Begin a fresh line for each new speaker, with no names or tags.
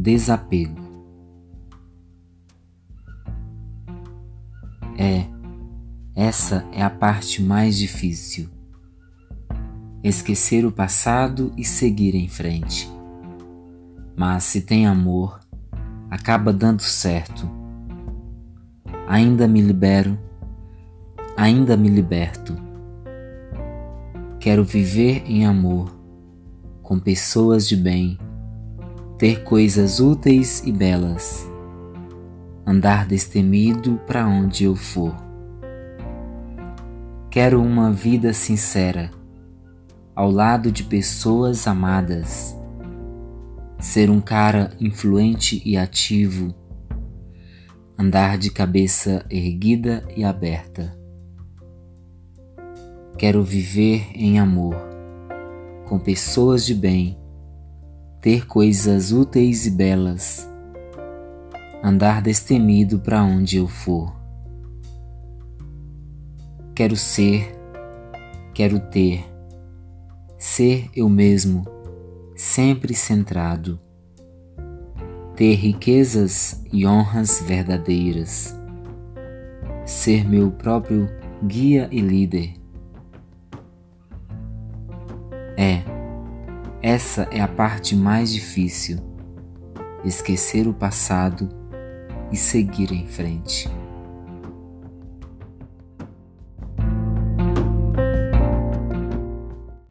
Desapego. É, essa é a parte mais difícil. Esquecer o passado e seguir em frente. Mas se tem amor, acaba dando certo. Ainda me libero, ainda me liberto. Quero viver em amor, com pessoas de bem ter coisas úteis e belas, andar destemido para onde eu for. Quero uma vida sincera, ao lado de pessoas amadas, ser um cara influente e ativo, andar de cabeça erguida e aberta. Quero viver em amor, com pessoas de bem ter coisas úteis e belas, andar destemido para onde eu for. Quero ser, quero ter, ser eu mesmo, sempre centrado, ter riquezas e honras verdadeiras, ser meu próprio guia e líder. Essa é a parte mais difícil: esquecer o passado e seguir em frente.